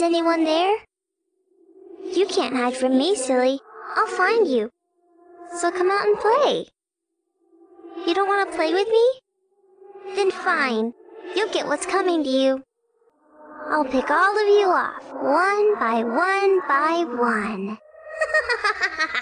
Is anyone there? You can't hide from me, silly. I'll find you. So come out and play. You don't want to play with me? Then fine. You'll get what's coming to you. I'll pick all of you off, one by one by one.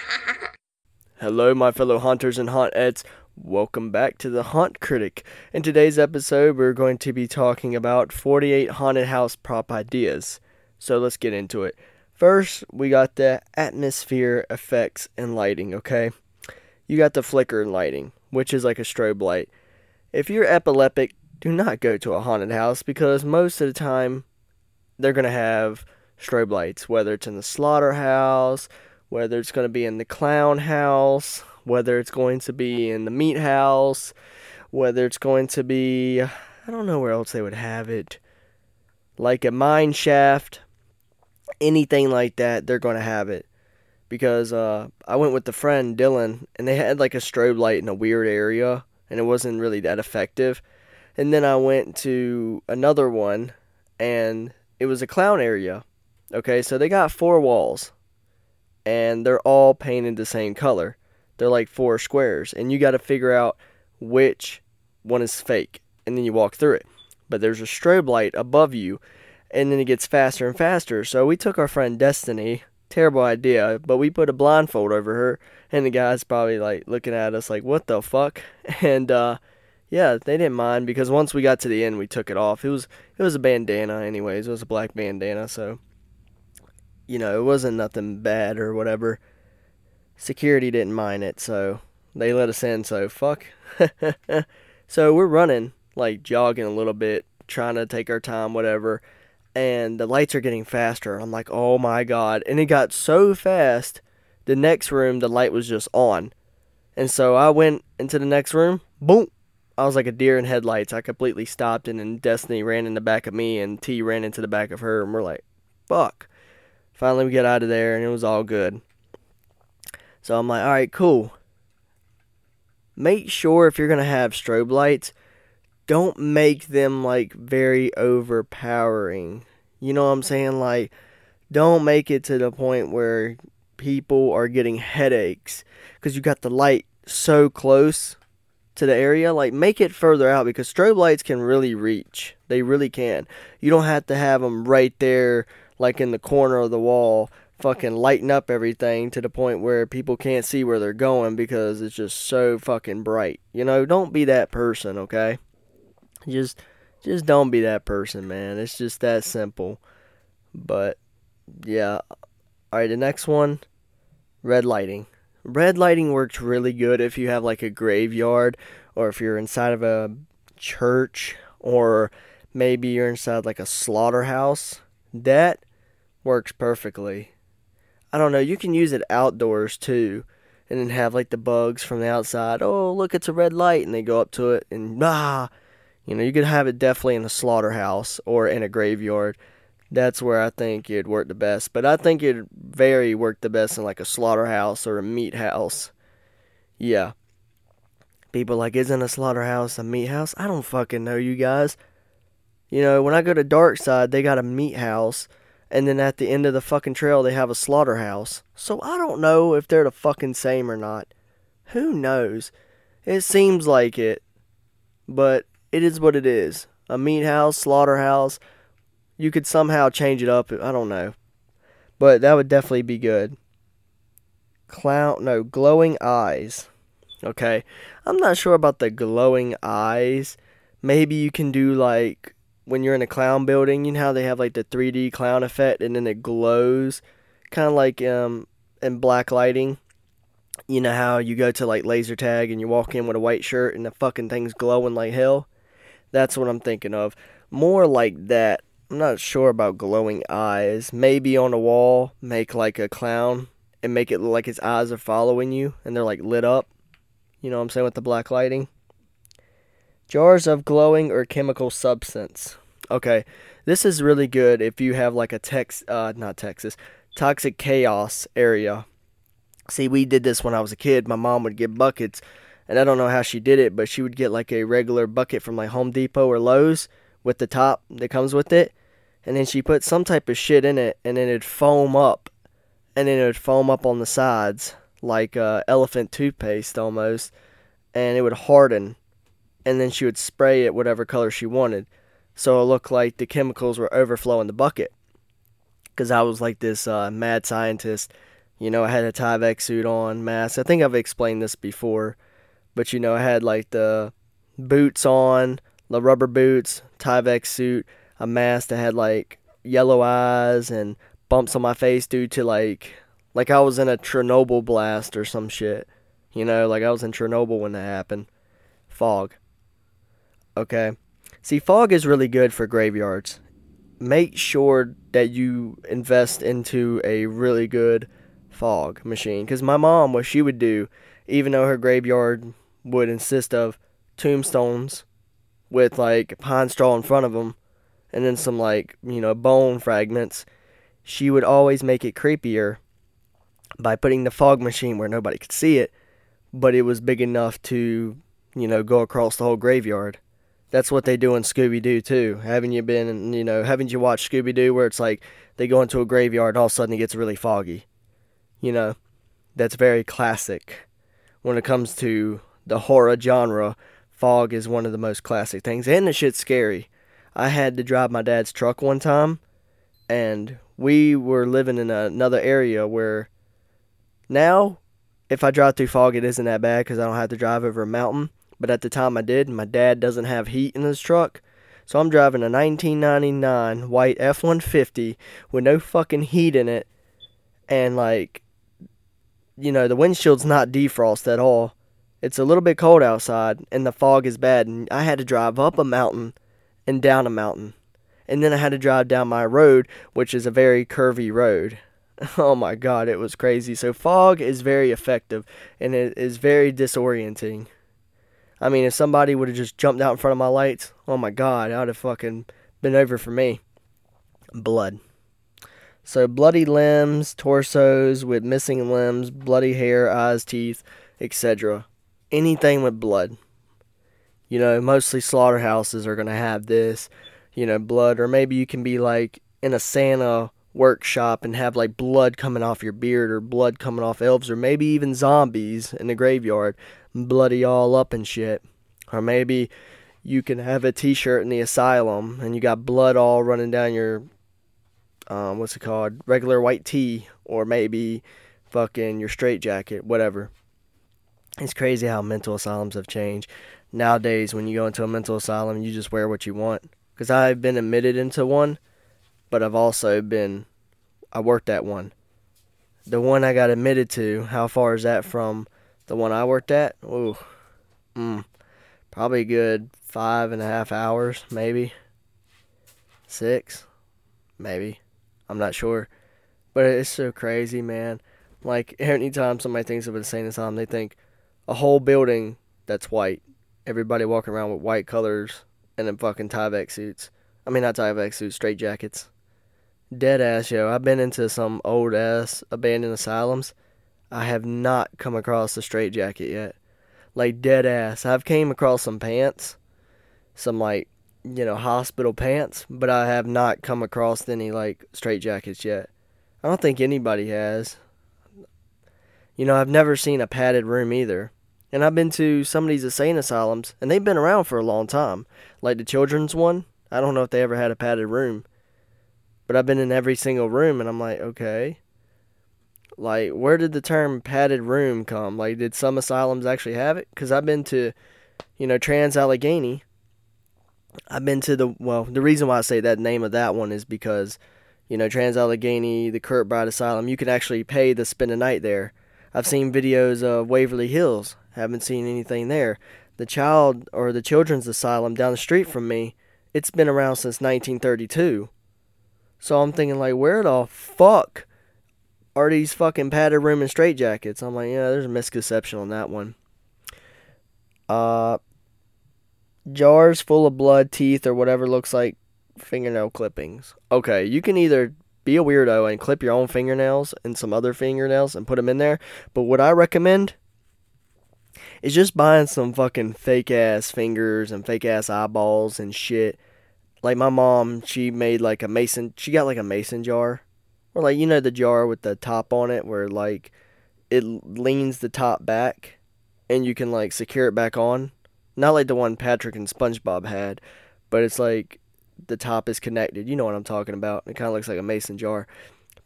Hello, my fellow haunters and hauntettes. Welcome back to the Haunt Critic. In today's episode, we're going to be talking about 48 haunted house prop ideas. So let's get into it. First, we got the atmosphere effects and lighting, okay? You got the flicker and lighting, which is like a strobe light. If you're epileptic, do not go to a haunted house because most of the time they're going to have strobe lights, whether it's in the slaughterhouse, whether it's going to be in the clown house, whether it's going to be in the meat house, whether it's going to be, I don't know where else they would have it, like a mine shaft, anything like that, they're going to have it. Because uh, I went with the friend Dylan, and they had like a strobe light in a weird area, and it wasn't really that effective. And then I went to another one, and it was a clown area. Okay, so they got four walls, and they're all painted the same color. They're like four squares, and you got to figure out which one is fake, and then you walk through it. But there's a strobe light above you, and then it gets faster and faster. So we took our friend Destiny. Terrible idea, but we put a blindfold over her, and the guy's probably like looking at us like, "What the fuck?" And uh, yeah, they didn't mind because once we got to the end, we took it off. It was it was a bandana, anyways. It was a black bandana, so you know it wasn't nothing bad or whatever. Security didn't mind it, so they let us in. So fuck. so we're running, like jogging a little bit, trying to take our time, whatever and the lights are getting faster. I'm like, oh my god. And it got so fast, the next room, the light was just on. And so I went into the next room, boom. I was like a deer in headlights. I completely stopped, and then Destiny ran in the back of me, and T ran into the back of her, and we're like, fuck. Finally, we get out of there, and it was all good. So I'm like, all right, cool. Make sure if you're to have strobe lights, don't make them like very overpowering. You know what I'm saying? Like, don't make it to the point where people are getting headaches because you got the light so close to the area. Like, make it further out because strobe lights can really reach. They really can. You don't have to have them right there, like in the corner of the wall, fucking lighting up everything to the point where people can't see where they're going because it's just so fucking bright. You know, don't be that person, okay? Just just don't be that person, man. It's just that simple. But yeah. Alright, the next one red lighting. Red lighting works really good if you have like a graveyard or if you're inside of a church or maybe you're inside like a slaughterhouse. That works perfectly. I don't know, you can use it outdoors too and then have like the bugs from the outside. Oh, look, it's a red light and they go up to it and ah you know, you could have it definitely in a slaughterhouse or in a graveyard. That's where I think it'd work the best. But I think it'd very work the best in like a slaughterhouse or a meat house. Yeah. People like, isn't a slaughterhouse a meat house? I don't fucking know, you guys. You know, when I go to Dark Side, they got a meat house, and then at the end of the fucking trail, they have a slaughterhouse. So I don't know if they're the fucking same or not. Who knows? It seems like it. But it is what it is. A meat house, slaughterhouse. You could somehow change it up. I don't know. But that would definitely be good. Clown, no, glowing eyes. Okay. I'm not sure about the glowing eyes. Maybe you can do like when you're in a clown building, you know how they have like the 3D clown effect and then it glows. Kind of like um, in black lighting. You know how you go to like laser tag and you walk in with a white shirt and the fucking thing's glowing like hell? That's what I'm thinking of. More like that. I'm not sure about glowing eyes. Maybe on a wall, make like a clown and make it look like his eyes are following you and they're like lit up. You know what I'm saying with the black lighting? Jars of glowing or chemical substance. Okay, this is really good if you have like a Tex, uh, not Texas, toxic chaos area. See, we did this when I was a kid. My mom would get buckets and I don't know how she did it, but she would get like a regular bucket from like Home Depot or Lowe's with the top that comes with it, and then she put some type of shit in it, and then it'd foam up, and then it would foam up on the sides like uh, elephant toothpaste almost, and it would harden, and then she would spray it whatever color she wanted, so it looked like the chemicals were overflowing the bucket. Cause I was like this uh, mad scientist, you know. I had a Tyvek suit on, mask. I think I've explained this before, but you know, I had like the boots on, the rubber boots, Tyvek suit, a mask that had like yellow eyes and bumps on my face due to like like I was in a Chernobyl blast or some shit. You know, like I was in Chernobyl when that happened. Fog. Okay. See, fog is really good for graveyards. Make sure that you invest into a really good fog machine. Because my mom, what she would do, even though her graveyard would insist of tombstones with like pine straw in front of them and then some like, you know, bone fragments, she would always make it creepier by putting the fog machine where nobody could see it, but it was big enough to, you know, go across the whole graveyard. That's what they do in Scooby Doo too. Haven't you been, you know, haven't you watched Scooby Doo where it's like they go into a graveyard and all of a sudden it gets really foggy? You know, that's very classic. When it comes to the horror genre, fog is one of the most classic things. And the shit's scary. I had to drive my dad's truck one time, and we were living in another area where now, if I drive through fog, it isn't that bad because I don't have to drive over a mountain. But at the time I did, my dad doesn't have heat in his truck. So I'm driving a 1999 white F 150 with no fucking heat in it. And, like, you know, the windshield's not defrost at all. It's a little bit cold outside, and the fog is bad. And I had to drive up a mountain and down a mountain. And then I had to drive down my road, which is a very curvy road. Oh my god, it was crazy. So fog is very effective and it is very disorienting. I mean, if somebody would have just jumped out in front of my lights, oh my god, I would have fucking been over for me. Blood. So bloody limbs, torsos with missing limbs, bloody hair, eyes, teeth, etc. Anything with blood. You know, mostly slaughterhouses are going to have this, you know, blood or maybe you can be like in a Santa workshop and have like blood coming off your beard or blood coming off elves or maybe even zombies in the graveyard, bloody all up and shit. Or maybe you can have a t-shirt in the asylum and you got blood all running down your um, what's it called? Regular white tee or maybe fucking your straight jacket, whatever. It's crazy how mental asylums have changed. Nowadays, when you go into a mental asylum, you just wear what you want. Because I've been admitted into one but I've also been I worked at one. The one I got admitted to, how far is that from the one I worked at? Ooh, mm, probably good five and a half hours, maybe six, maybe. I'm not sure, but it's so crazy, man. Like anytime somebody thinks of an insane asylum, they think a whole building that's white, everybody walking around with white colors and then fucking Tyvek suits. I mean, not Tyvek suits, straight jackets. Dead ass, yo. I've been into some old ass abandoned asylums. I have not come across a straight jacket yet. Like dead ass. I've came across some pants, some like you know hospital pants, but I have not come across any like straight jackets yet. I don't think anybody has. You know, I've never seen a padded room either. And I've been to some of these insane asylums, and they've been around for a long time. Like the children's one, I don't know if they ever had a padded room. But I've been in every single room and I'm like, okay. Like, where did the term padded room come? Like, did some asylums actually have it? Because I've been to, you know, Trans Allegheny. I've been to the, well, the reason why I say that name of that one is because, you know, Trans Allegheny, the Kirkbride Asylum, you can actually pay to spend a night there. I've seen videos of Waverly Hills, haven't seen anything there. The child or the children's asylum down the street from me, it's been around since 1932. So I'm thinking like, where the fuck are these fucking padded room and straight jackets? I'm like, yeah, there's a misconception on that one. Uh, jars full of blood, teeth, or whatever looks like fingernail clippings. Okay, you can either be a weirdo and clip your own fingernails and some other fingernails and put them in there, but what I recommend is just buying some fucking fake ass fingers and fake ass eyeballs and shit like my mom, she made like a mason. She got like a mason jar, or like you know the jar with the top on it, where like it leans the top back, and you can like secure it back on. Not like the one Patrick and SpongeBob had, but it's like the top is connected. You know what I'm talking about. It kind of looks like a mason jar.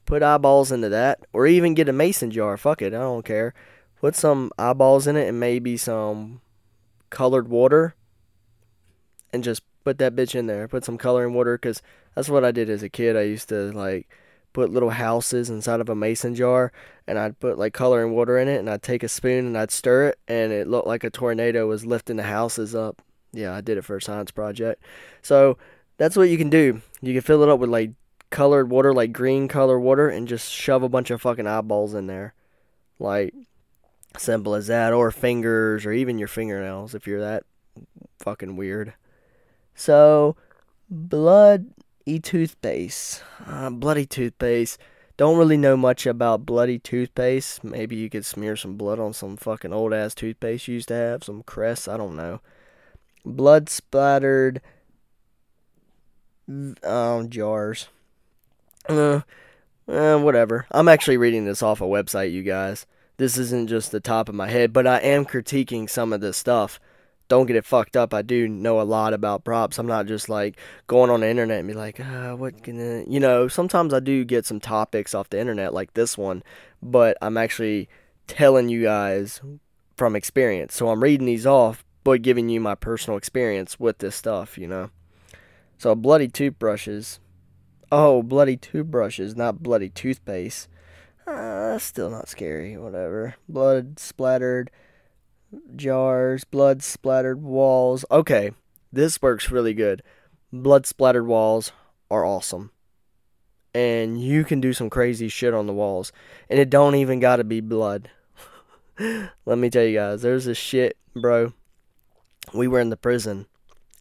Put eyeballs into that, or even get a mason jar. Fuck it, I don't care. Put some eyeballs in it and maybe some colored water, and just put that bitch in there. Put some color in water, cause that's what I did as a kid. I used to like put little houses inside of a mason jar and I'd put like color and water in it and I'd take a spoon and I'd stir it and it looked like a tornado was lifting the houses up. Yeah, I did it for a science project. So that's what you can do. You can fill it up with like colored water, like green color water, and just shove a bunch of fucking eyeballs in there. Like simple as that, or fingers, or even your fingernails if you're that fucking weird. So, blood e toothpaste. Uh, bloody toothpaste. Don't really know much about bloody toothpaste. Maybe you could smear some blood on some fucking old ass toothpaste you used to have, some Crest, I don't know. Blood splattered um, jars. Uh, uh, whatever. I'm actually reading this off a website, you guys. This isn't just the top of my head, but I am critiquing some of this stuff don't get it fucked up. I do know a lot about props. I'm not just like going on the internet and be like, ah, what can I, you know, sometimes I do get some topics off the internet like this one, but I'm actually telling you guys from experience. So I'm reading these off, but giving you my personal experience with this stuff, you know. So bloody toothbrushes. Oh, bloody toothbrushes, not bloody toothpaste. Uh, still not scary, whatever. Blood splattered jars, blood splattered walls. Okay, this works really good. Blood splattered walls are awesome. And you can do some crazy shit on the walls. And it don't even gotta be blood. Let me tell you guys, there's this shit, bro. We were in the prison.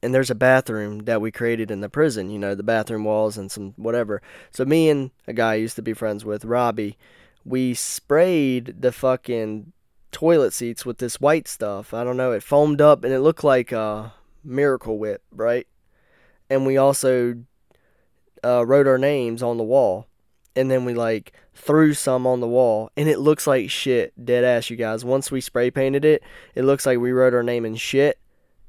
And there's a bathroom that we created in the prison, you know, the bathroom walls and some whatever. So me and a guy I used to be friends with, Robbie, we sprayed the fucking toilet seats with this white stuff. I don't know. It foamed up and it looked like a Miracle Whip, right? And we also uh, wrote our names on the wall. And then we like threw some on the wall, and it looks like shit. Dead ass, you guys. Once we spray painted it, it looks like we wrote our name in shit,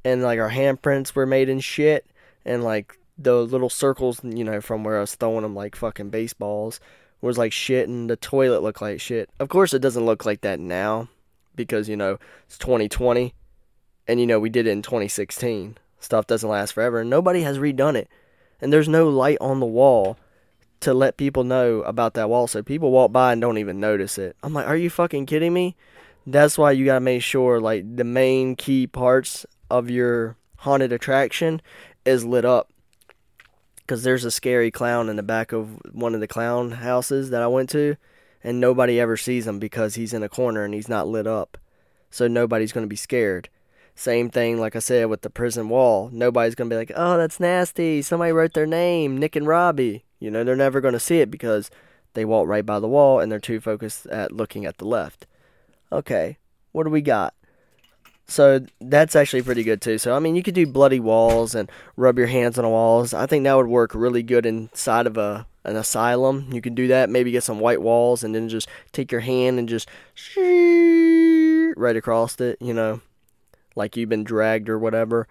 and like our handprints were made in shit, and like the little circles, you know, from where I was throwing them like fucking baseballs was like shit, and the toilet looked like shit. Of course, it doesn't look like that now because you know it's 2020 and you know we did it in 2016 stuff doesn't last forever and nobody has redone it and there's no light on the wall to let people know about that wall so people walk by and don't even notice it. I'm like are you fucking kidding me? That's why you got to make sure like the main key parts of your haunted attraction is lit up because there's a scary clown in the back of one of the clown houses that i went to and nobody ever sees him because he's in a corner and he's not lit up. So nobody's going to be scared. Same thing, like I said, with the prison wall. Nobody's going to be like, oh, that's nasty. Somebody wrote their name, Nick and Robbie. You know, they're never going to see it because they walk right by the wall and they're too focused at looking at the left. Okay, what do we got? So that's actually pretty good too. So I mean, you could do bloody walls and rub your hands on the walls. I think that would work really good inside of a an asylum. You can do that. Maybe get some white walls and then just take your hand and just right across it, you know, like you've been dragged or whatever,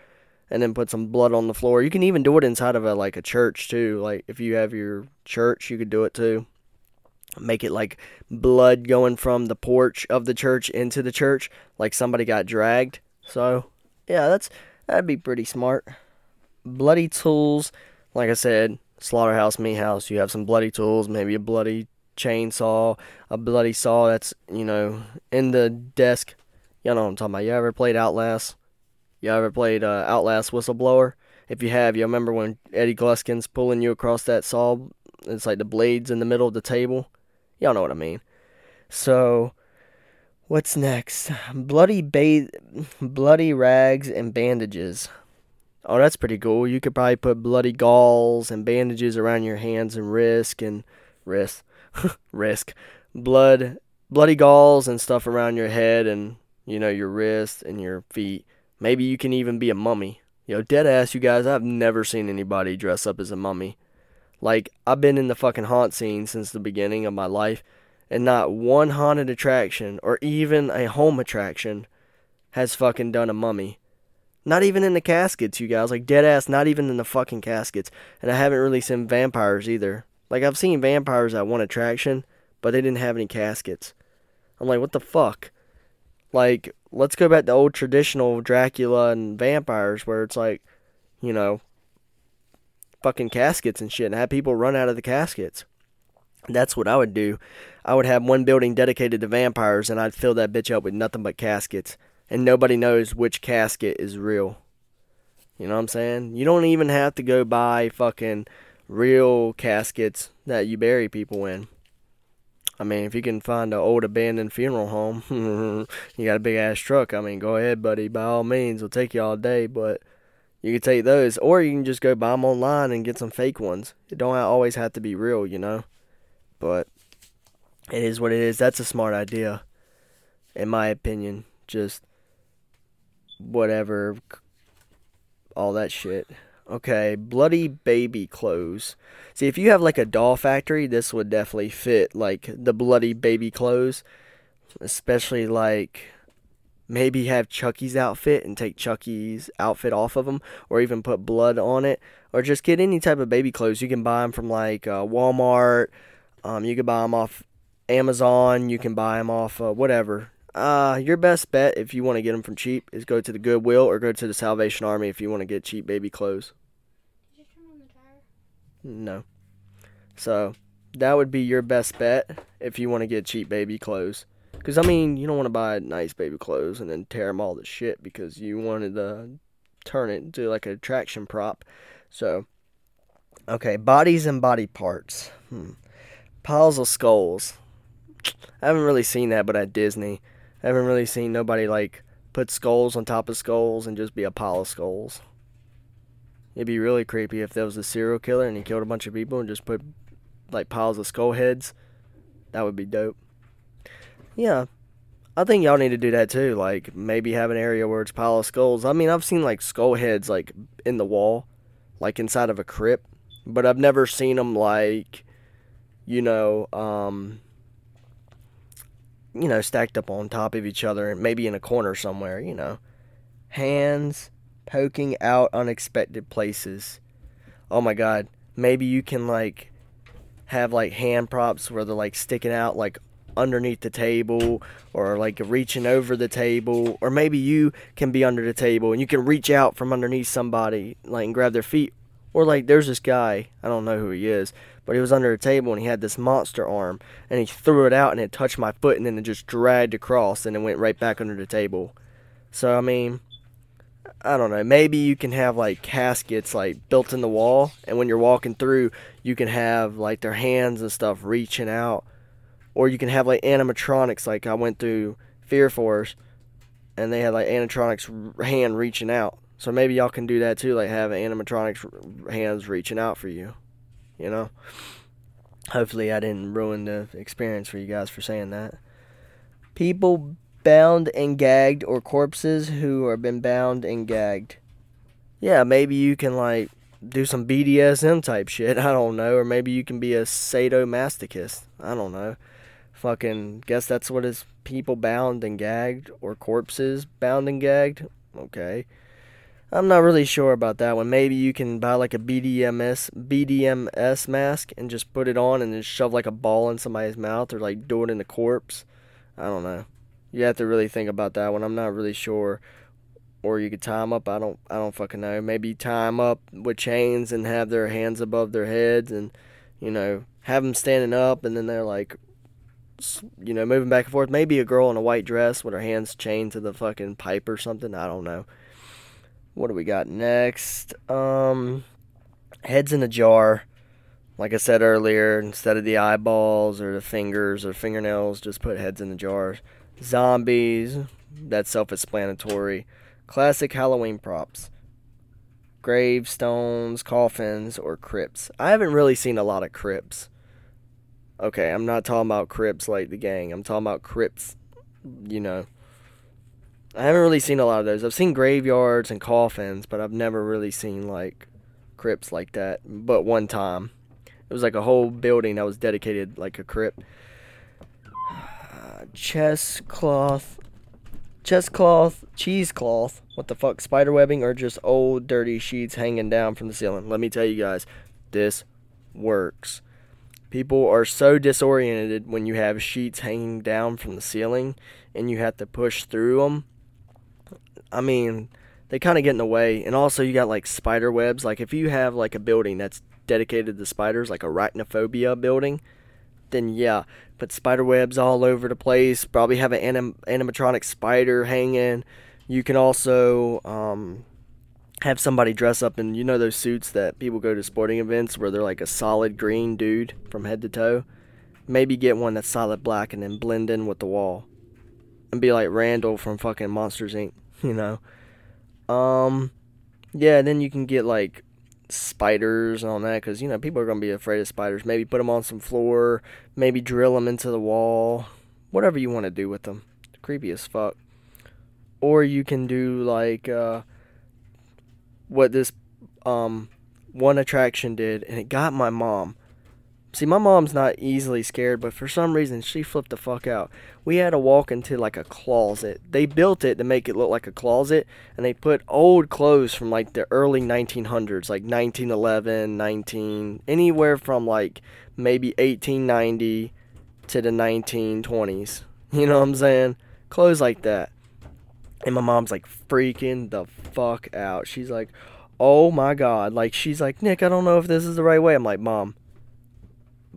and then put some blood on the floor. You can even do it inside of a like a church too. Like if you have your church, you could do it too. Make it like blood going from the porch of the church into the church, like somebody got dragged. So, yeah, that's that'd be pretty smart. Bloody tools, like I said, slaughterhouse meat house you have some bloody tools maybe a bloody chainsaw a bloody saw that's you know in the desk. Y'all know what i'm talking about. You ever played outlast? You ever played uh, outlast whistleblower? If you have you remember when eddie gluskin's pulling you across that saw? It's like the blades in the middle of the table y'all know what i mean so what's next bloody ba- bloody rags and bandages Oh, that's pretty cool. You could probably put bloody galls and bandages around your hands and wrist and wrist, risk, blood, bloody galls and stuff around your head and you know your wrist and your feet. Maybe you can even be a mummy. Know, dead ass, you guys, I've never seen anybody dress up as a mummy. Like, I've been in the fucking haunt scene since the beginning of my life, and not one haunted attraction, or even a home attraction, has fucking done a mummy. Not even in the caskets, you guys. Like, dead ass, not even in the fucking caskets. And I haven't really seen vampires either. Like, I've seen vampires at one attraction, but they didn't have any caskets. I'm like, what the fuck? Like, let's go back to old traditional Dracula and vampires where it's like, you know, fucking caskets and shit and have people run out of the caskets. That's what I would do. I would have one building dedicated to vampires and I'd fill that bitch up with nothing but caskets. And nobody knows which casket is real. You know what I'm saying? You don't even have to go buy fucking real caskets that you bury people in. I mean, if you can find an old abandoned funeral home, you got a big ass truck. I mean, go ahead, buddy. By all means, it'll take you all day, but you can take those, or you can just go buy them online and get some fake ones. It don't always have to be real, you know. But it is what it is. That's a smart idea, in my opinion. Just whatever, all that shit. Okay, bloody baby clothes. See, if you have like a doll factory, this would definitely fit like the bloody baby clothes. Especially like maybe have Chucky's outfit and take Chucky's outfit off of them, or even put blood on it, or just get any type of baby clothes. You can buy them from like uh, Walmart. Um, you can buy them off Amazon. You can buy them off uh, whatever. Uh, your best bet if you want to get them from cheap is go to the Goodwill or go to the Salvation Army if you want to get cheap baby clothes. No. So that would be your best bet if you want to get cheap baby clothes. Because, I mean, you don't want to buy nice baby clothes and then tear them all to shit because you wanted to turn it into like an attraction prop. So, okay, bodies and body parts. Hmm. Piles of skulls. I haven't really seen that, but at Disney. I haven't really seen nobody like put skulls on top of skulls and just be a pile of skulls. It'd be really creepy if there was a serial killer and he killed a bunch of people and just put like piles of skull heads. That would be dope. Yeah. I think y'all need to do that too. Like maybe have an area where it's pile of skulls. I mean, I've seen like skull heads like in the wall, like inside of a crypt, but I've never seen them like, you know, um, you know, stacked up on top of each other, maybe in a corner somewhere. You know, hands poking out unexpected places. Oh my god, maybe you can like have like hand props where they're like sticking out like underneath the table or like reaching over the table or maybe you can be under the table and you can reach out from underneath somebody like and grab their feet or like there's this guy i don't know who he is but he was under a table and he had this monster arm and he threw it out and it touched my foot and then it just dragged across and it went right back under the table so i mean I don't know. Maybe you can have like caskets like built in the wall, and when you're walking through, you can have like their hands and stuff reaching out, or you can have like animatronics. Like I went through Fear Force, and they had like animatronics hand reaching out. So maybe y'all can do that too. Like have animatronics hands reaching out for you. You know. Hopefully, I didn't ruin the experience for you guys for saying that. People bound and gagged or corpses who have been bound and gagged. Yeah, maybe you can like do some BDSM type shit. I don't know. Or maybe you can be a sadomasochist. I don't know. Fucking guess that's what is people bound and gagged or corpses bound and gagged. Okay. I'm not really sure about that one. Maybe you can buy like a BDMS BDMS mask and just put it on and then shove like a ball in somebody's mouth or like do it in the corpse. I don't know you have to really think about that one. I'm not really sure. Or you could tie them up. I don't. I don't fucking know. Maybe tie them up with chains and have their hands above their heads, and you know, have them standing up, and then they're like, you know, moving back and forth. Maybe a girl in a white dress with her hands chained to the fucking pipe or something. I don't know. What do we got next? Um, heads in a jar. Like I said earlier, instead of the eyeballs or the fingers or fingernails, just put heads in the jars zombies, that's self explanatory. Classic Halloween props gravestones, coffins, or crypts. I haven't really seen a lot of crypts. Okay, I'm not talking about crypts like the gang. I'm talking about crypts, you know, I haven't really seen a lot of those. I've seen graveyards and coffins, but I've never really seen like crypts like that. But one time, it was like a whole building that was dedicated like a crypt. Chest cloth, chest cloth, cheesecloth. What the fuck? Spider webbing or just old dirty sheets hanging down from the ceiling? Let me tell you guys, this works. People are so disoriented when you have sheets hanging down from the ceiling and you have to push through them. I mean, they kind of get in the way. And also, you got like spider webs. Like, if you have like a building that's dedicated to spiders, like a arachnophobia building, then yeah. But spider webs all over the place. Probably have an anim- animatronic spider hanging. You can also um, have somebody dress up in you know those suits that people go to sporting events where they're like a solid green dude from head to toe. Maybe get one that's solid black and then blend in with the wall, and be like Randall from fucking Monsters Inc. You know. Um, yeah. Then you can get like spiders and all that because you know people are gonna be afraid of spiders. Maybe put them on some floor. Maybe drill them into the wall. Whatever you want to do with them. Creepy as fuck. Or you can do like uh, what this um, one attraction did, and it got my mom. See, my mom's not easily scared, but for some reason she flipped the fuck out. We had to walk into like a closet. They built it to make it look like a closet, and they put old clothes from like the early 1900s, like 1911, 19, anywhere from like maybe 1890 to the 1920s. You know what I'm saying? Clothes like that. And my mom's like freaking the fuck out. She's like, oh my god. Like, she's like, Nick, I don't know if this is the right way. I'm like, Mom,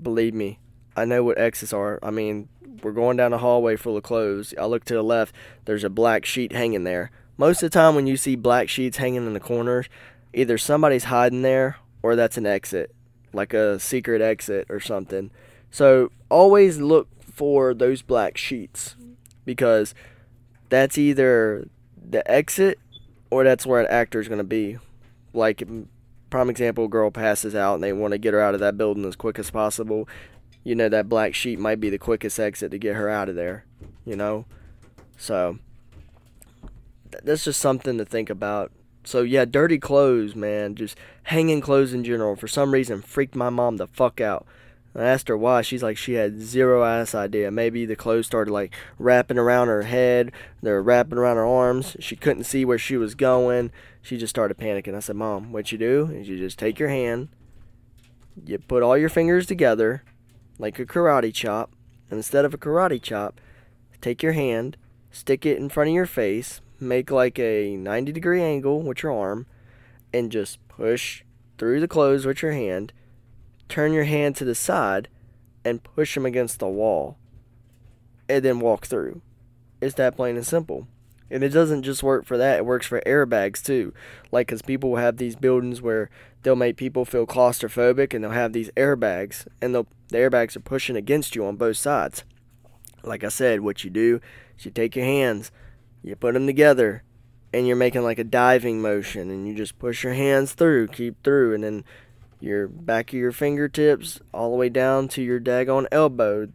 believe me, I know what exits are. I mean, we're going down a hallway full of clothes. I look to the left, there's a black sheet hanging there. Most of the time, when you see black sheets hanging in the corners, either somebody's hiding there or that's an exit, like a secret exit or something. So, always look for those black sheets because that's either the exit or that's where an actor is going to be. Like, prime example, girl passes out and they want to get her out of that building as quick as possible. You know, that black sheet might be the quickest exit to get her out of there, you know? So, that's just something to think about. So, yeah, dirty clothes, man, just hanging clothes in general, for some reason, freaked my mom the fuck out. I asked her why. She's like, she had zero ass idea. Maybe the clothes started like wrapping around her head. They're wrapping around her arms. She couldn't see where she was going. She just started panicking. I said, Mom, what you do is you just take your hand, you put all your fingers together like a karate chop. And instead of a karate chop, take your hand, stick it in front of your face, make like a 90 degree angle with your arm, and just push through the clothes with your hand turn your hand to the side and push them against the wall and then walk through. It's that plain and simple. And it doesn't just work for that, it works for airbags too. Like, because people will have these buildings where they'll make people feel claustrophobic and they'll have these airbags, and the airbags are pushing against you on both sides. Like I said, what you do is you take your hands, you put them together, and you're making like a diving motion, and you just push your hands through, keep through, and then your back of your fingertips all the way down to your daggone elbow,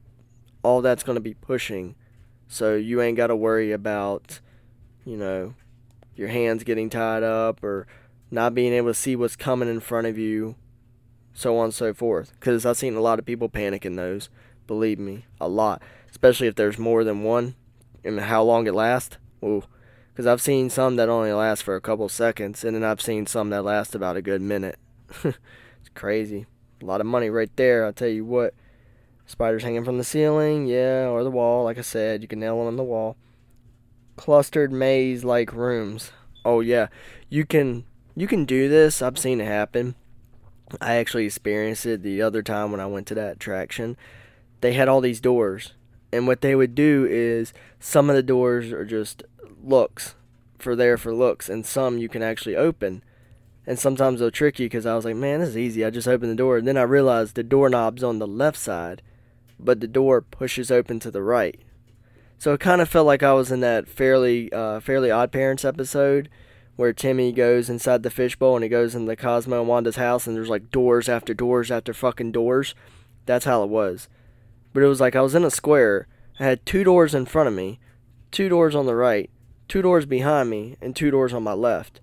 all that's going to be pushing. So you ain't got to worry about, you know, your hands getting tied up or not being able to see what's coming in front of you, so on and so forth. Because I've seen a lot of people panic in those. Believe me, a lot. Especially if there's more than one and how long it lasts. Ooh. Because I've seen some that only last for a couple seconds, and then I've seen some that last about a good minute. It's crazy. A lot of money right there, I'll tell you what. Spiders hanging from the ceiling, yeah, or the wall, like I said, you can nail them on the wall. Clustered maze like rooms. Oh yeah. You can you can do this. I've seen it happen. I actually experienced it the other time when I went to that attraction. They had all these doors. And what they would do is some of the doors are just looks for there for looks and some you can actually open and sometimes they'll trick you because I was like, man, this is easy. I just open the door. And then I realized the doorknob's on the left side, but the door pushes open to the right. So it kind of felt like I was in that fairly, uh, fairly Odd Parents episode where Timmy goes inside the fishbowl and he goes in the Cosmo and Wanda's house and there's like doors after doors after fucking doors. That's how it was. But it was like I was in a square. I had two doors in front of me, two doors on the right, two doors behind me and two doors on my left.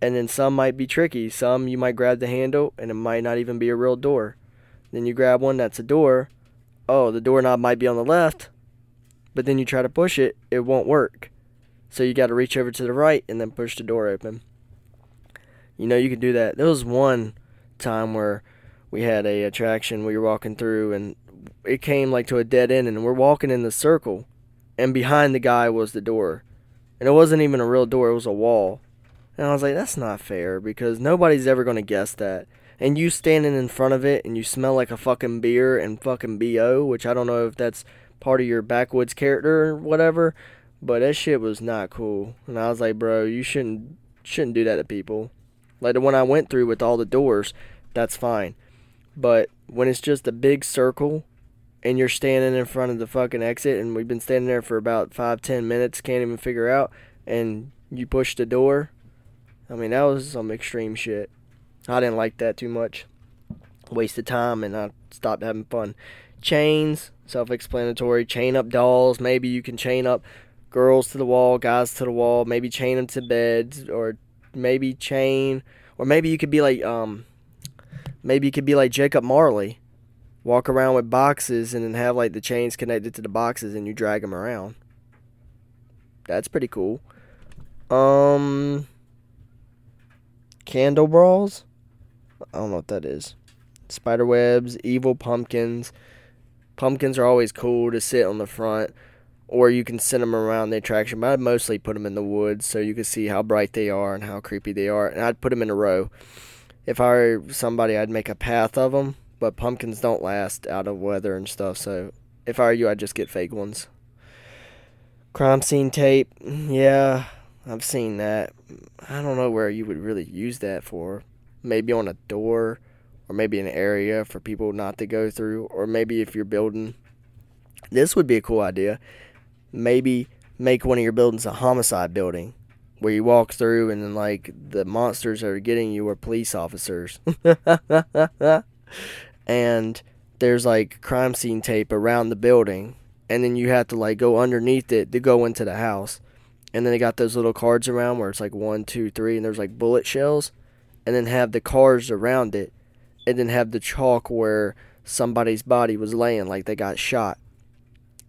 And then some might be tricky. Some you might grab the handle and it might not even be a real door. Then you grab one that's a door. Oh, the doorknob might be on the left, but then you try to push it, it won't work. So you got to reach over to the right and then push the door open. You know, you can do that. There was one time where we had a attraction we were walking through and it came like to a dead end and we're walking in the circle and behind the guy was the door. And it wasn't even a real door, it was a wall. And I was like, that's not fair because nobody's ever going to guess that. And you standing in front of it and you smell like a fucking beer and fucking BO, which I don't know if that's part of your backwoods character or whatever, but that shit was not cool. And I was like, bro, you shouldn't shouldn't do that to people. Like the one I went through with all the doors, that's fine. But when it's just a big circle and you're standing in front of the fucking exit and we've been standing there for about five, ten minutes, can't even figure out, and you push the door, I mean that was some extreme shit. I didn't like that too much. Wasted time and I stopped having fun. Chains, self explanatory. Chain up dolls. Maybe you can chain up girls to the wall, guys to the wall. Maybe chain them to beds or maybe chain. Or maybe you could be like, um, maybe you could be like Jacob Marley. Walk around with boxes and then have like the chains connected to the boxes and you drag them around. That's pretty cool. Um, candle brawls. I don't know what that is. Spider webs, evil pumpkins. Pumpkins are always cool to sit on the front, or you can send them around the attraction. But I'd mostly put them in the woods so you can see how bright they are and how creepy they are. And I'd put them in a row. If I were somebody, I'd make a path of them. But pumpkins don't last out of weather and stuff. So if I were you, I'd just get fake ones. Crime scene tape. Yeah, I've seen that. I don't know where you would really use that for. Maybe on a door or maybe an area for people not to go through, or maybe if you're building. This would be a cool idea. Maybe make one of your buildings a homicide building where you walk through and then like the monsters that are getting you are police officers. and there's like crime scene tape around the building and then you have to like go underneath it to go into the house. And then they got those little cards around where it's like one, two, three, and there's like bullet shells, and then have the cars around it, and then have the chalk where somebody's body was laying, like they got shot,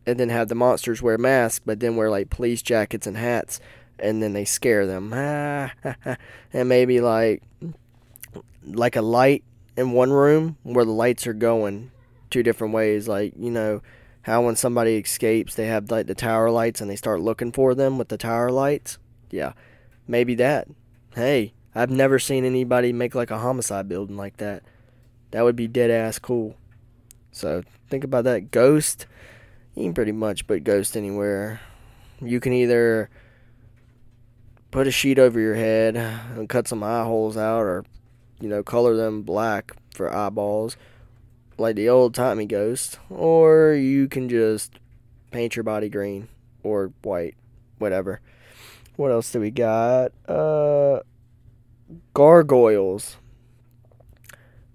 and then have the monsters wear masks, but then wear like police jackets and hats, and then they scare them, and maybe like like a light in one room where the lights are going two different ways, like you know how when somebody escapes they have like the tower lights and they start looking for them with the tower lights? Yeah maybe that. Hey i've never seen anybody make like a homicide building like that. That would be dead ass cool. So think about that. Ghost? You can pretty much put ghost anywhere. You can either put a sheet over your head and cut some eye holes out or you know color them black for eyeballs like the old timey ghost, or you can just paint your body green or white, whatever. What else do we got? Uh, gargoyles.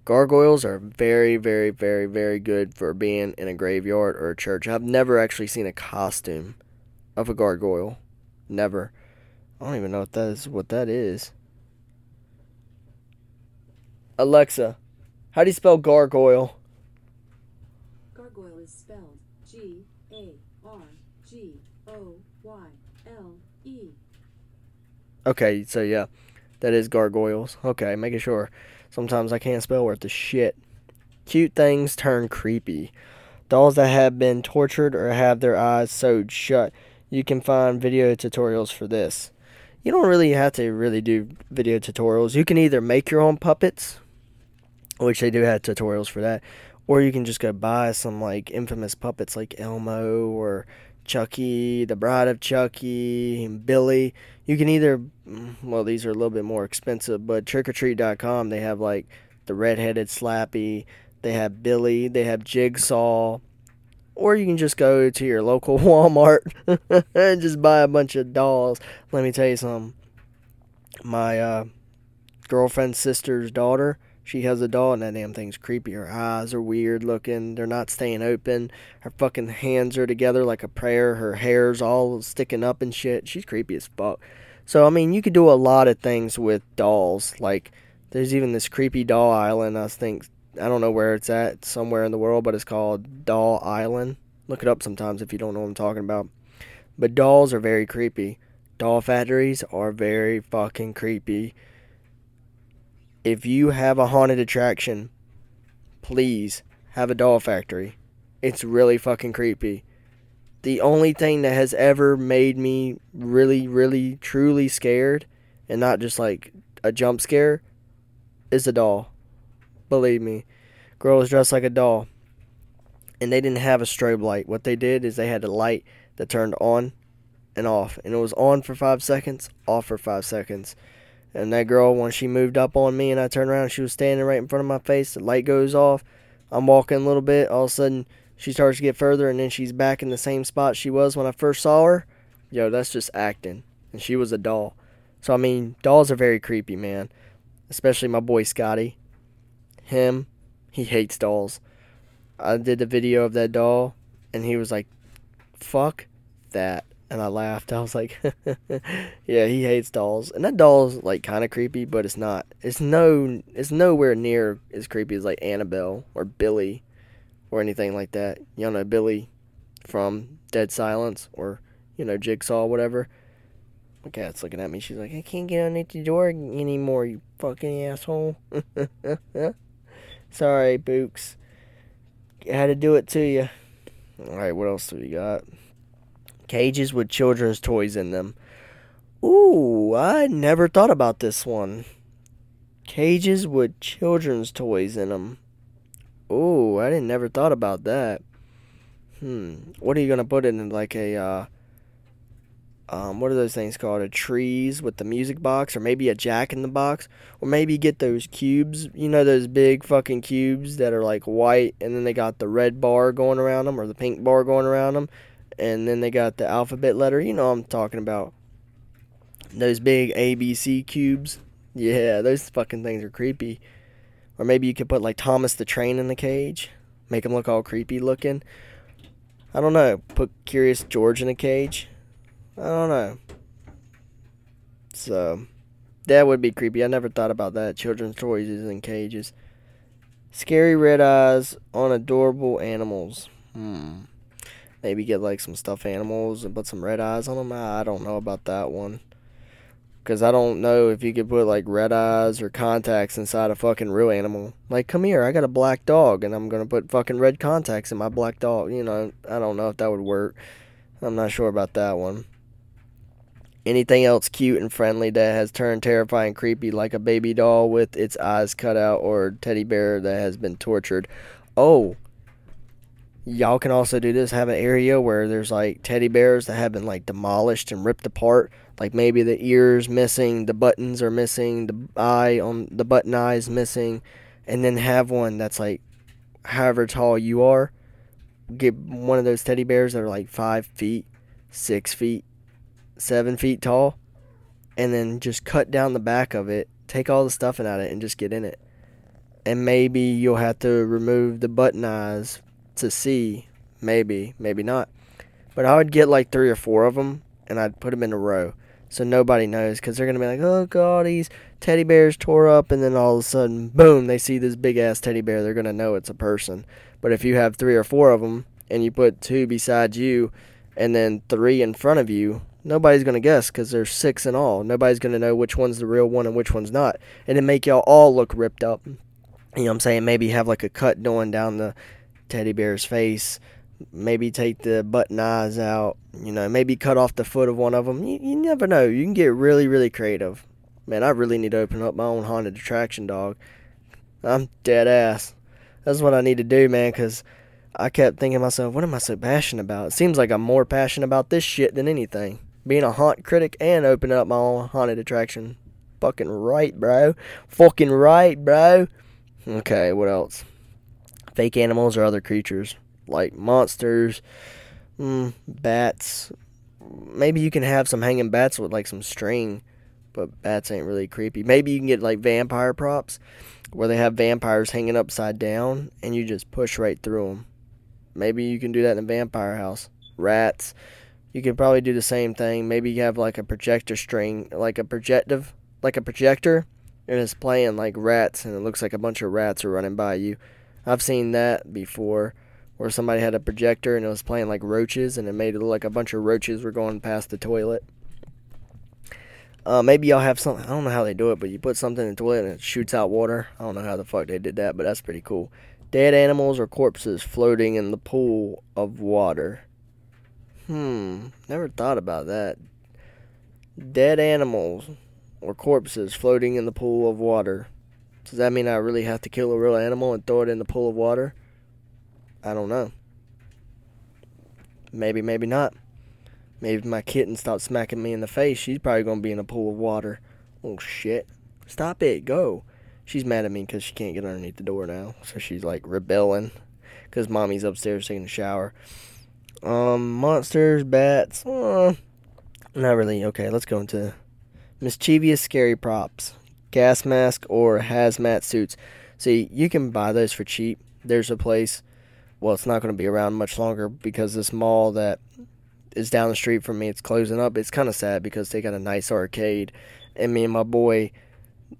Gargoyles are very, very, very, very good for being in a graveyard or a church. I've never actually seen a costume of a gargoyle. Never. I don't even know what that is. What that is. Alexa, how do you spell gargoyle? is spelled G A R G O Y L E. Okay, so yeah, that is gargoyles. Okay, making sure. Sometimes I can't spell worth the shit. Cute things turn creepy. Dolls that have been tortured or have their eyes sewed shut. You can find video tutorials for this. You don't really have to really do video tutorials. You can either make your own puppets, which they do have tutorials for that, or you can just go buy some like infamous puppets like Elmo or Chucky, the Bride of Chucky, and Billy. You can either, mm, well, these are a little bit more expensive, but trickortreat.com, they have like the redheaded Slappy, they have Billy, they have Jigsaw, or you can just go to your local Walmart and just buy a bunch of dolls. Let me tell you something. My uh, girlfriend's sister's daughter, She has a doll and that damn thing's creepy. Her eyes are weird looking. They're not staying open. Her fucking hands are together like a prayer. Her hair's all sticking up and shit. She's creepy as fuck. So I mean, you could do a lot of things with dolls. Like there's even this creepy doll island. I think I don't know where it's at, somewhere in the world, but it's called Doll Island. Look it up sometimes if you don't know what I'm talking about. But dolls are very creepy. Doll factories are very fucking creepy. If you have a haunted attraction, please have a doll factory. It's really fucking creepy. The only thing that has ever made me really, really, truly scared, and not just like a jump scare, is a doll. Believe me. Girl was dressed like a doll. And they didn't have a strobe light. What they did is they had a light that turned on and off. And it was on for five seconds, off for five seconds. And that girl, when she moved up on me and I turned around, she was standing right in front of my face. The light goes off. I'm walking a little bit. All of a sudden, she starts to get further, and then she's back in the same spot she was when I first saw her. Yo, that's just acting. And she was a doll. So, I mean, dolls are very creepy, man. Especially my boy Scotty. Him, he hates dolls. I did the video of that doll, and he was like, fuck that and I laughed. I was like, "Yeah, he hates dolls." And that doll's like kind of creepy, but it's not. It's no. It's nowhere near as creepy as like Annabelle or Billy, or anything like that. You know Billy from Dead Silence or you know Jigsaw, whatever. My cat's looking at me. She's like, "I can't get underneath the door anymore, you fucking asshole." Sorry, Books. I had to do it to you. All right, what else do we got? Cages with children's toys in them. Ooh, I never thought about this one. Cages with children's toys in them. Ooh, I didn't never thought about that. Hmm. What are you gonna put in like a uh um what are those things called? A trees with the music box or maybe a jack in the box or maybe get those cubes, you know those big fucking cubes that are like white and then they got the red bar going around them or the pink bar going around them and then they got the alphabet letter. You know I'm talking about. Those big ABC cubes. Yeah, those fucking things are creepy. Or maybe you could put like Thomas the Train in the cage, make him look all creepy looking. I don't know. Put Curious George in a cage. I don't know. So, that would be creepy. I never thought about that. Children's toys is in cages. Scary red eyes on adorable animals. Hmm. Maybe get like some stuffed animals and put some red eyes on them. I don't know about that one. Because I don't know if you could put like red eyes or contacts inside a fucking real animal. Like, come here, I got a black dog and I'm going to put fucking red contacts in my black dog. You know, I don't know if that would work. I'm not sure about that one. Anything else cute and friendly that has turned terrifying creepy, like a baby doll with its eyes cut out or teddy bear that has been tortured. Oh, y'all can also do this have an area where there's like teddy bears that have been like demolished and ripped apart. Like maybe the ears missing the buttons are missing the eye on the button eye is missing. And then have one that's like however tall you are get one of those teddy bears that are like five feet six feet seven feet tall. And then just cut down the back of it take all the stuffing out of it and just get in it. And maybe you'll have to remove the button eyes to see. Maybe, maybe not. But I would get like three or four of them and I'd put them in a row so nobody knows because they're going to be like, oh god, these teddy bears tore up. And then all of a sudden, boom, they see this big ass teddy bear. They're going to know it's a person. But if you have three or four of them and you put two beside you and then three in front of you, nobody's going to guess because there's six in all. Nobody's going to know which one's the real one and which one's not. And it make y'all all look ripped up. You know what I'm saying? Maybe have like a cut going down the teddy bear's face. Maybe take the button eyes out. You know, maybe cut off the foot of one of them. You, you never know. You can get really, really creative. Man, I really need to open up my own haunted attraction, dog. I'm dead ass. That's what I need to do, man, because I kept thinking to myself, what am I so passionate about? It seems like I'm more passionate about this shit than anything. Being a haunt critic and opening up my own haunted attraction. Fucking right, bro. Fucking right, bro. Okay, what else? Fake animals or other creatures like monsters, mm, bats. Maybe you can have some hanging bats with like some string but bats ain't really creepy. Maybe you can get like vampire props where they have vampires hanging upside down and you just push right through them. Maybe you can do that in a vampire house. Rats. You could probably do the same thing. Maybe you have like a projector string, like a projective, like a projector, and it's playing like rats, and it looks like a bunch of rats are running by you. I've seen that before, where somebody had a projector and it was playing like roaches, and it made it look like a bunch of roaches were going past the toilet. Uh, maybe y'all have something. I don't know how they do it, but you put something in the toilet and it shoots out water. I don't know how the fuck they did that, but that's pretty cool. Dead animals or corpses floating in the pool of water. Hmm, never thought about that. Dead animals or corpses floating in the pool of water. Does that mean I really have to kill a real animal and throw it in the pool of water? I don't know. Maybe, maybe not. Maybe if my kitten stops smacking me in the face, she's probably going to be in a pool of water. Oh, shit. Stop it. Go. She's mad at me because she can't get underneath the door now. So she's like rebelling because mommy's upstairs taking a shower. Um, monsters, bats. Uh, not really. Okay, let's go into mischievous, scary props. Gas mask or hazmat suits. See, you can buy those for cheap. There's a place. Well, it's not going to be around much longer because this mall that is down the street from me. It's closing up. It's kind of sad because they got a nice arcade, and me and my boy.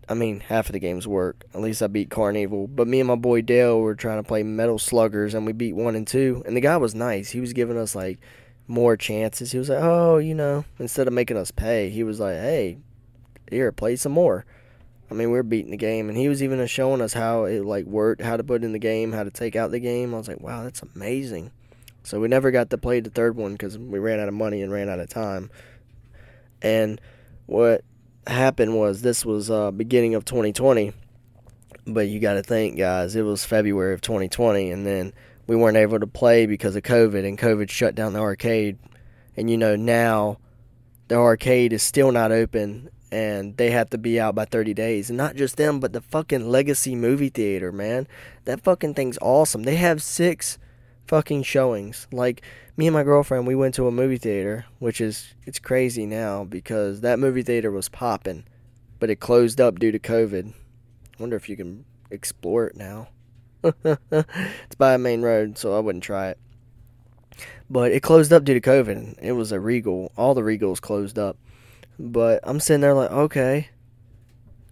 I mean, half of the games work. At least I beat Carnival. But me and my boy Dale were trying to play Metal Sluggers, and we beat one and two. And the guy was nice. He was giving us like more chances. He was like, "Oh, you know," instead of making us pay, he was like, "Hey, here, play some more." I mean, we were beating the game, and he was even showing us how it like worked, how to put in the game, how to take out the game. I was like, "Wow, that's amazing." So we never got to play the third one because we ran out of money and ran out of time. And what happened was this was uh, beginning of 2020, but you got to think, guys, it was February of 2020, and then we weren't able to play because of COVID, and COVID shut down the arcade. And you know now, the arcade is still not open, and they have to be out by 30 days. And not just them, but the fucking Legacy movie theater, man. That fucking thing's awesome. They have six fucking showings. Like me and my girlfriend, we went to a movie theater, which is it's crazy now because that movie theater was popping, but it closed up due to COVID. Wonder if you can explore it now. it's by a main road, so I wouldn't try it. But it closed up due to COVID. It was a Regal. All the Regals closed up. But I'm sitting there like, okay,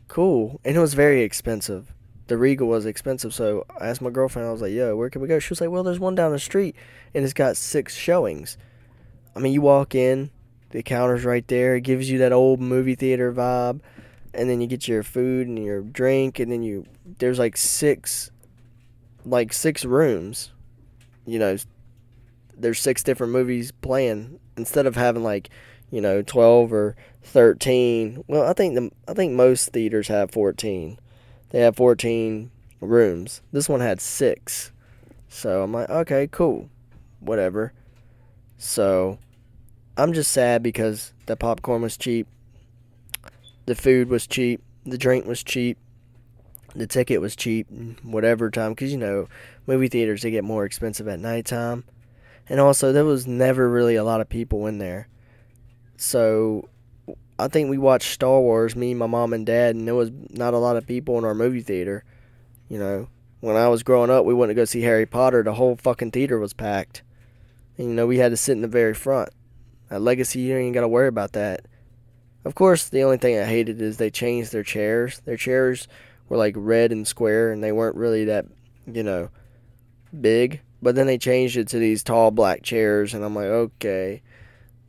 cool. And it was very expensive the Regal was expensive, so I asked my girlfriend. I was like, "Yo, where can we go?" She was like, "Well, there's one down the street, and it's got six showings." I mean, you walk in, the counter's right there. It gives you that old movie theater vibe, and then you get your food and your drink, and then you there's like six, like six rooms. You know, there's six different movies playing instead of having like, you know, twelve or thirteen. Well, I think the I think most theaters have fourteen they have 14 rooms. This one had six. So I'm like, okay, cool. Whatever. So I'm just sad because the popcorn was cheap. The food was cheap. The drink was cheap. The ticket was cheap. Whatever time. Because, you know, movie theaters, they get more expensive at nighttime. And also, there was never really a lot of people in there. So I think we watched Star Wars, me, my mom, and dad, and there was not a lot of people in our movie theater. You know, when I was growing up, we went to go see Harry Potter. The whole fucking theater was packed. And, you know, we had to sit in the very front. At Legacy, you ain't got to worry about that. Of course, the only thing I hated is they changed their chairs. Their chairs were like red and square, and they weren't really that, you know, big. But then they changed it to these tall black chairs, and I'm like, okay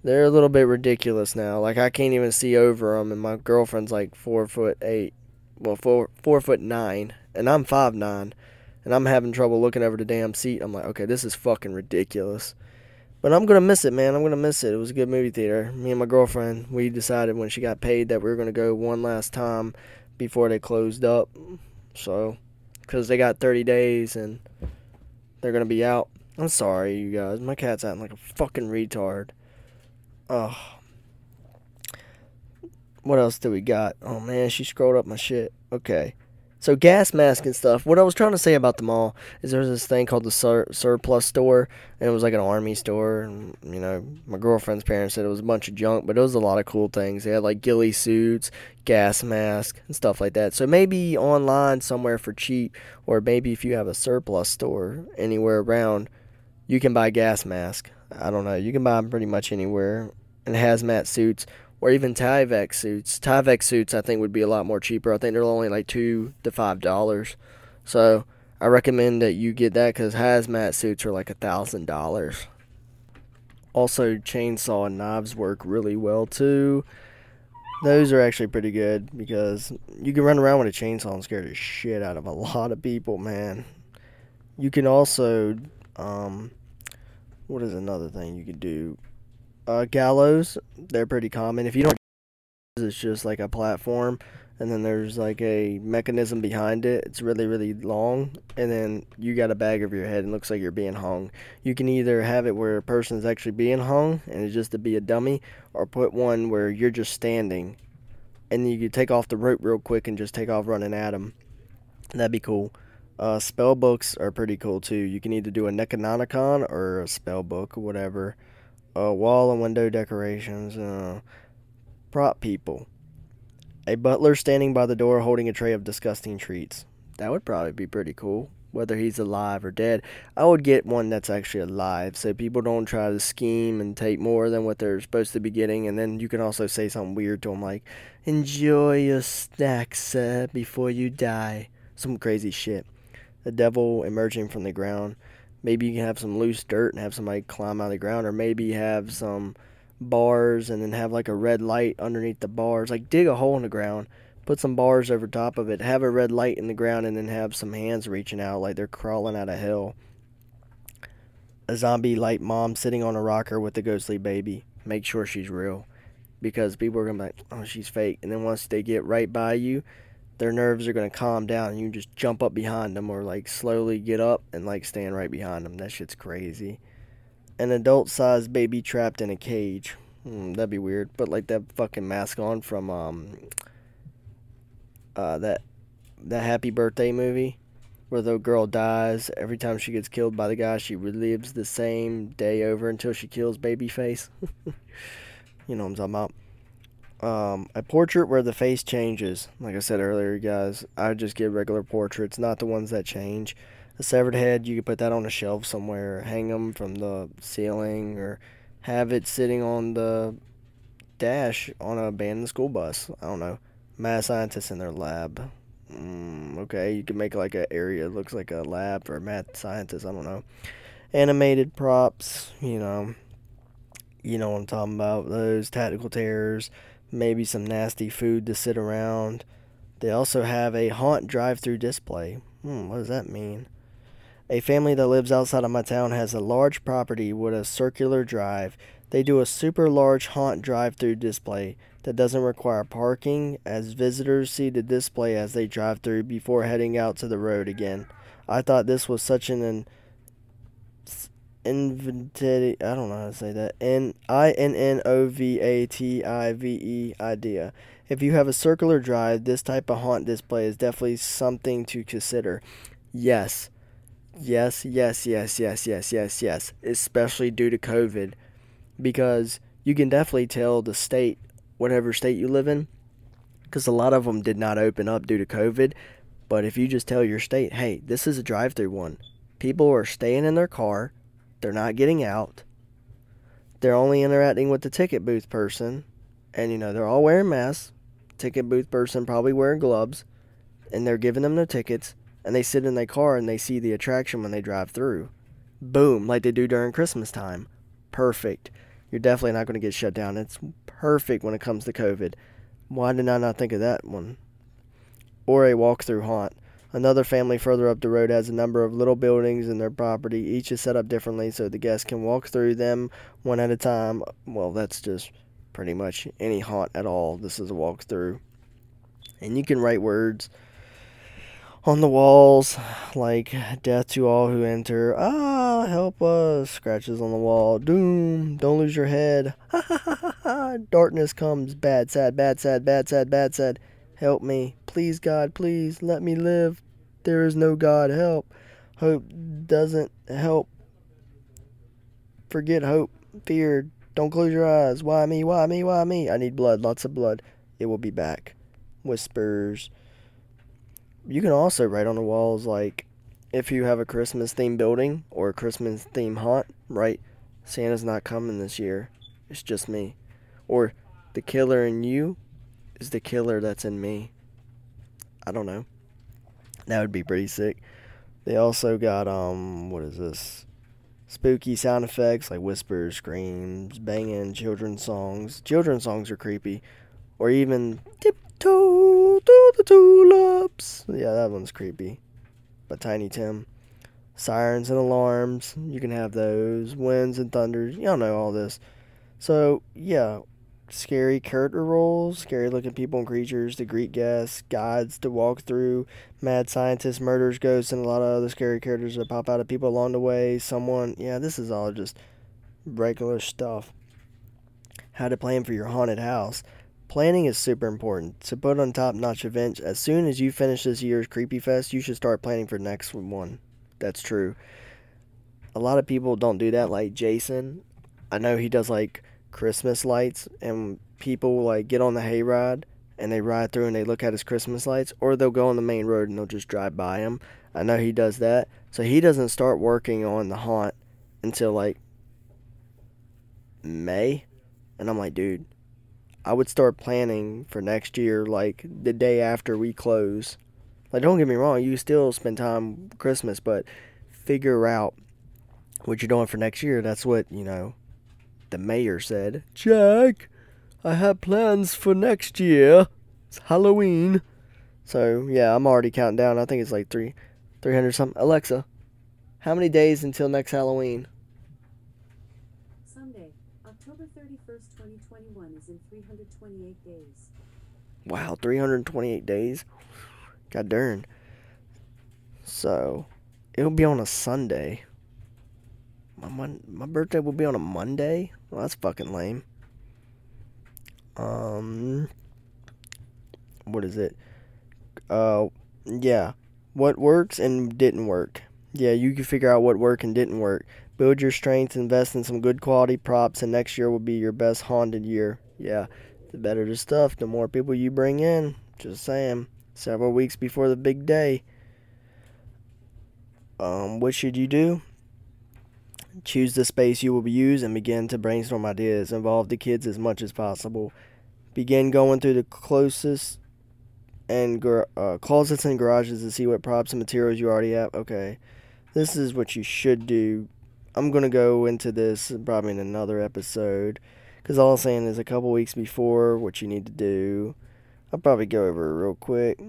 they're a little bit ridiculous now. Like I can't even see over them, and my girlfriend's like four foot eight, well four four foot nine, and I'm five nine, and I'm having trouble looking over the damn seat. I'm like, okay, this is fucking ridiculous. But I'm gonna miss it, man. I'm gonna miss it. It was a good movie theater. Me and my girlfriend, we decided when she got paid that we were gonna go one last time before they closed up. So, because they got 30 days and they're gonna be out. I'm sorry, you guys. My cat's acting like a fucking retard. Oh. What else do we got? Oh man, she scrolled up my shit. Okay. So gas mask and stuff. What I was trying to say about the mall is there's this thing called the sur- surplus store, and it was like an army store. And you know, my girlfriend's parents said it was a bunch of junk, but it was a lot of cool things. They had like ghillie suits, gas mask, and stuff like that. So maybe online somewhere for cheap, or maybe if you have a surplus store anywhere around, you can buy gas mask. I don't know. You can buy them pretty much anywhere. And hazmat suits or even Tyvek suits. Tyvek suits I think would be a lot more cheaper. I think they're only like two to five dollars. So I recommend that you get that because hazmat suits are like a thousand dollars. Also, chainsaw and knives work really well too. Those are actually pretty good because you can run around with a chainsaw and scare the shit out of a lot of people, man. You can also, um, what is another thing you could do? uh, gallows. They're pretty common. If you don't, it's just like a platform, and then there's like a mechanism behind it. It's really really long, and then you got a bag over your head and looks like you're being hung. You can either have it where a person is actually being hung and it's just to be a dummy, or put one where you're just standing, and you can take off the rope real quick and just take off running at them. That'd be cool. Uh, spell books are pretty cool too. You can either do a Necronomicon or a spell book or whatever uh, wall and window decorations, uh, prop people. A butler standing by the door holding a tray of disgusting treats. That would probably be pretty cool, whether he's alive or dead. I would get one that's actually alive so people don't try to scheme and take more than what they're supposed to be getting. And then you can also say something weird to them like, Enjoy your snack, sir, before you die. Some crazy shit. The devil emerging from the ground maybe you can have some loose dirt and have somebody climb out of the ground, or maybe have some bars and then have like a red light underneath the bars. Like dig a hole in the ground, put some bars over top of it, have a red light in the ground, and then have some hands reaching out like they're crawling out of hell. A zombie like mom sitting on a rocker with a ghostly baby. Make sure she's real. Because people are gonna be like, oh, she's fake. And then once they get right by you, their nerves are going to calm down and you just jump up behind them or like slowly get up and like stand right behind them. That shit's crazy. An adult sized baby trapped in a cage. Hmm, that'd be weird. But like that fucking mask on from um uh that that happy birthday movie where the girl dies every time she gets killed by the guy she relives the same day over until she kills babyface you know what i'm talking about um, a portrait where the face changes. Like I said earlier, guys, I just get regular portraits, not the ones that change. A severed head, you could put that on a shelf somewhere, hang them from the ceiling, or have it sitting on the dash on a abandoned school bus. I don't know. Mad scientists in their lab. Mm, okay, you can make like an area that looks like a lab for a mad scientist. I don't know. Animated props, you know. You know what I'm talking about. Those tactical terrors maybe some nasty food to sit around. They also have a haunt drive through display. Hmm, what does that mean? A family that lives outside of my town has a large property with a circular drive. They do a super large haunt drive through display that doesn't require parking, as visitors see the display as they drive through before heading out to the road again. I thought this was such an invented I don't know how to say that. N I N N O V A T I V E idea. If you have a circular drive, this type of haunt display is definitely something to consider. Yes. Yes, yes, yes, yes, yes, yes, yes. Especially due to COVID. Because you can definitely tell the state, whatever state you live in, because a lot of them did not open up due to COVID. But if you just tell your state, hey, this is a drive through one, people are staying in their car, they're not getting out. They're only interacting with the ticket booth person. And, you know, they're all wearing masks. Ticket booth person probably wearing gloves. And they're giving them their tickets. And they sit in their car and they see the attraction when they drive through. Boom, like they do during Christmas time. Perfect. You're definitely not going to get shut down. It's perfect when it comes to COVID. Why did I not think of that one? Or a walk through haunt. Another family further up the road has a number of little buildings in their property. Each is set up differently so the guests can walk through them one at a time. Well, that's just pretty much any haunt at all. This is a walkthrough. And you can write words on the walls like death to all who enter. Ah, help us. Scratches on the wall. Doom. Don't lose your head. Darkness comes. Bad, sad, bad, sad, bad, sad, bad, sad Help me. Please, God, please let me live. There is no God. Help. Hope doesn't help. Forget hope. Fear. Don't close your eyes. Why me? Why me? Why me? I need blood. Lots of blood. It will be back. Whispers. You can also write on the walls, like, if you have a Christmas themed building or a Christmas themed haunt, write, Santa's not coming this year. It's just me. Or, the killer in you is the killer that's in me. I don't know. That would be pretty sick. They also got um what is this? Spooky sound effects like whispers, screams, banging, children's songs. Children's songs are creepy. Or even tiptoe through the tulips. Yeah, that one's creepy. But Tiny Tim. Sirens and alarms. You can have those. Winds and thunders. Y'all know all this. So yeah, scary character roles, scary looking people and creatures to greet guests, guides to walk through, mad scientists, murders, ghosts, and a lot of other scary characters that pop out of people along the way. Someone, yeah, this is all just regular stuff. How to plan for your haunted house. Planning is super important. To put on top notch events, as soon as you finish this year's Creepy Fest, you should start planning for next one. That's true. A lot of people don't do that, like Jason. I know he does like Christmas lights, and people like get on the hayride and they ride through and they look at his Christmas lights, or they'll go on the main road and they'll just drive by him. I know he does that, so he doesn't start working on the haunt until like May, and I'm like, dude, I would start planning for next year like the day after we close. Like, don't get me wrong, you still spend time Christmas, but figure out what you're doing for next year. That's what you know the mayor said, Jack, I have plans for next year. It's Halloween. So, yeah, I'm already counting down. I think it's like three, 300 something. Alexa, how many days until next Halloween? Sunday, October 31st, 2021 is in 328 days. Wow, 328 days? God darn. So, it'll be on a Sunday. My, mon- my birthday will be on a Monday? Well, that's fucking lame. Um, what is it? Uh, yeah. What works and didn't work. Yeah, you can figure out what worked and didn't work. Build your strength, invest in some good quality props, and next year will be your best haunted year. Yeah, the better the stuff, the more people you bring in. Just saying. Several weeks before the big day. Um, what should you do? Choose the space you will use and begin to brainstorm ideas. Involve the kids as much as possible. Begin going through the closest and uh, closets and garages to see what props and materials you already have. Okay, this is what you should do. I'm gonna go into this probably in another episode because all I'm saying is a couple weeks before what you need to do. I'll probably go over it real quick.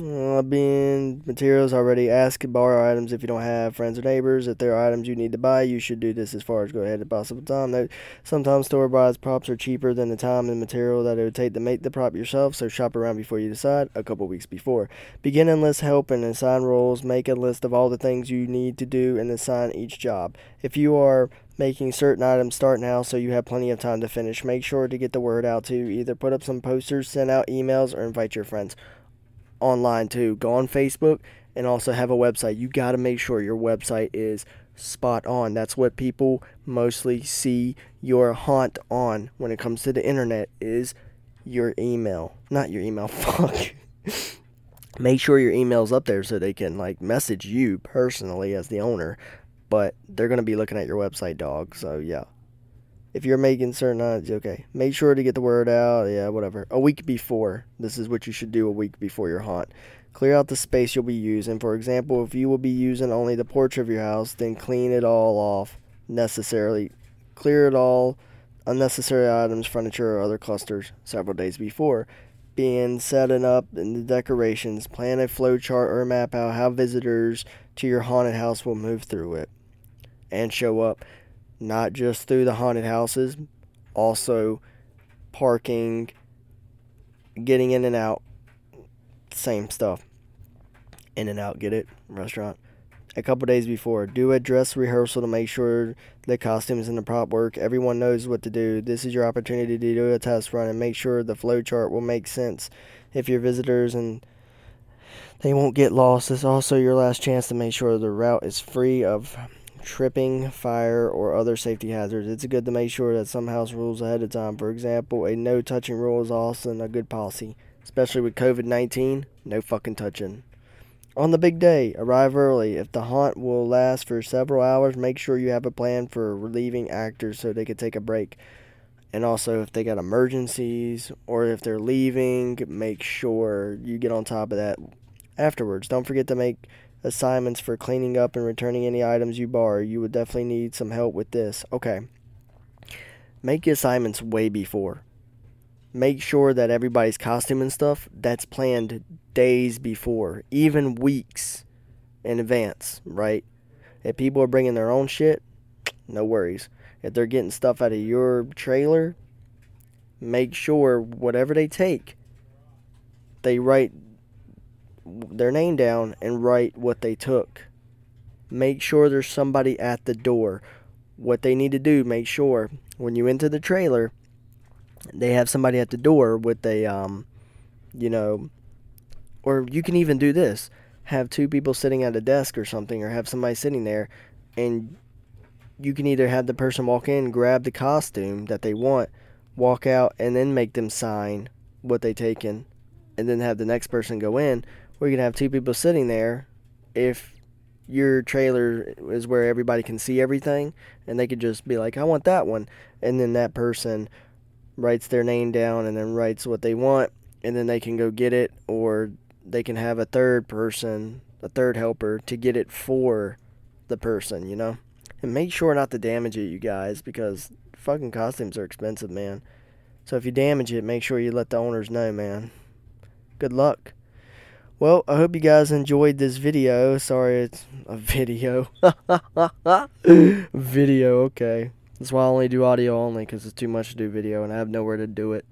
Uh, bin materials already. Ask borrow items if you don't have friends or neighbors. If there are items you need to buy, you should do this as far as go ahead at possible time. Note, sometimes store bought props are cheaper than the time and material that it would take to make the prop yourself, so shop around before you decide a couple weeks before. Begin and list help and assign roles. Make a list of all the things you need to do and assign each job. If you are making certain items start now so you have plenty of time to finish. Make sure to get the word out to either put up some posters, send out emails, or invite your friends online too. Go on Facebook and also have a website. You got to make sure your website is spot on. That's what people mostly see your haunt on when it comes to the internet is your email. Not your email. Fuck. make sure your email's up there so they can like message you personally as the owner, but they're going to be looking at your website, dog. So, yeah. If you're making certain items, okay. Make sure to get the word out. Yeah, whatever. A week before. This is what you should do a week before your haunt. Clear out the space you'll be using. For example, if you will be using only the porch of your house, then clean it all off necessarily. Clear it all unnecessary items, furniture, or other clusters several days before. Being setting up the decorations, plan a flow chart or map out how visitors to your haunted house will move through it and show up not just through the haunted houses, also parking, getting in and out, same stuff. In and out, get it? Restaurant. a couple days before. Do a dress rehearsal to make sure the costumes and the prop work. Everyone knows what to do. This is your opportunity to do a test run and make sure the flow chart will make sense if you're visitors and they won't get lost. It's also your last chance to make sure the route is free of tripping, fire, or other safety hazards. It's good to make sure that some house rules ahead of time. For example, a no touching rule is also a good policy, especially with COVID 19. No fucking touching. On the big day, arrive early. If the haunt will last for several hours, make sure you have a plan for relieving actors so they can take a break. And also, if they got emergencies or if they're leaving, make sure you get on top of that afterwards. Don't forget to make assignments for cleaning up and returning any items you borrow. You would definitely need some help with this. Okay. Make your assignments way before. Make sure that everybody's costume and stuff that's planned days before, even weeks in advance, right? If people are bringing their own shit, no worries. If they're getting stuff out of your trailer, make sure whatever they take, they write their name down and write what they took. Make sure there's somebody at the door. What they need to do, make sure when you enter the trailer, they have somebody at the door with a, um, you know, or you can even do this have two people sitting at a desk or something, or have somebody sitting there, and you can either have the person walk in, grab the costume that they want, walk out, and then make them sign what they taken, and then have the next person go in, or you can have two people sitting there if your trailer is where everybody can see everything and they could just be like, I want that one. And then that person writes their name down and then writes what they want and then they can go get it or they can have a third person, a third helper to get it for the person, you know? And make sure not to damage it, you guys, because fucking costumes are expensive, man. So if you damage it, make sure you let the owners know, man. Good luck. Well, I hope you guys enjoyed this video. Sorry, it's a video. video, okay. That's why I only do audio only because it's too much to do video and I have nowhere to do it.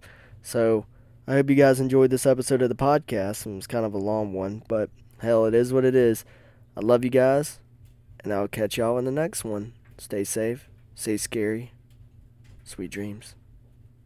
So, I hope you guys enjoyed this episode of the podcast. It was kind of a long one, but hell, it is what it is. I love you guys, and I'll catch y'all in the next one. Stay safe, stay scary, sweet dreams.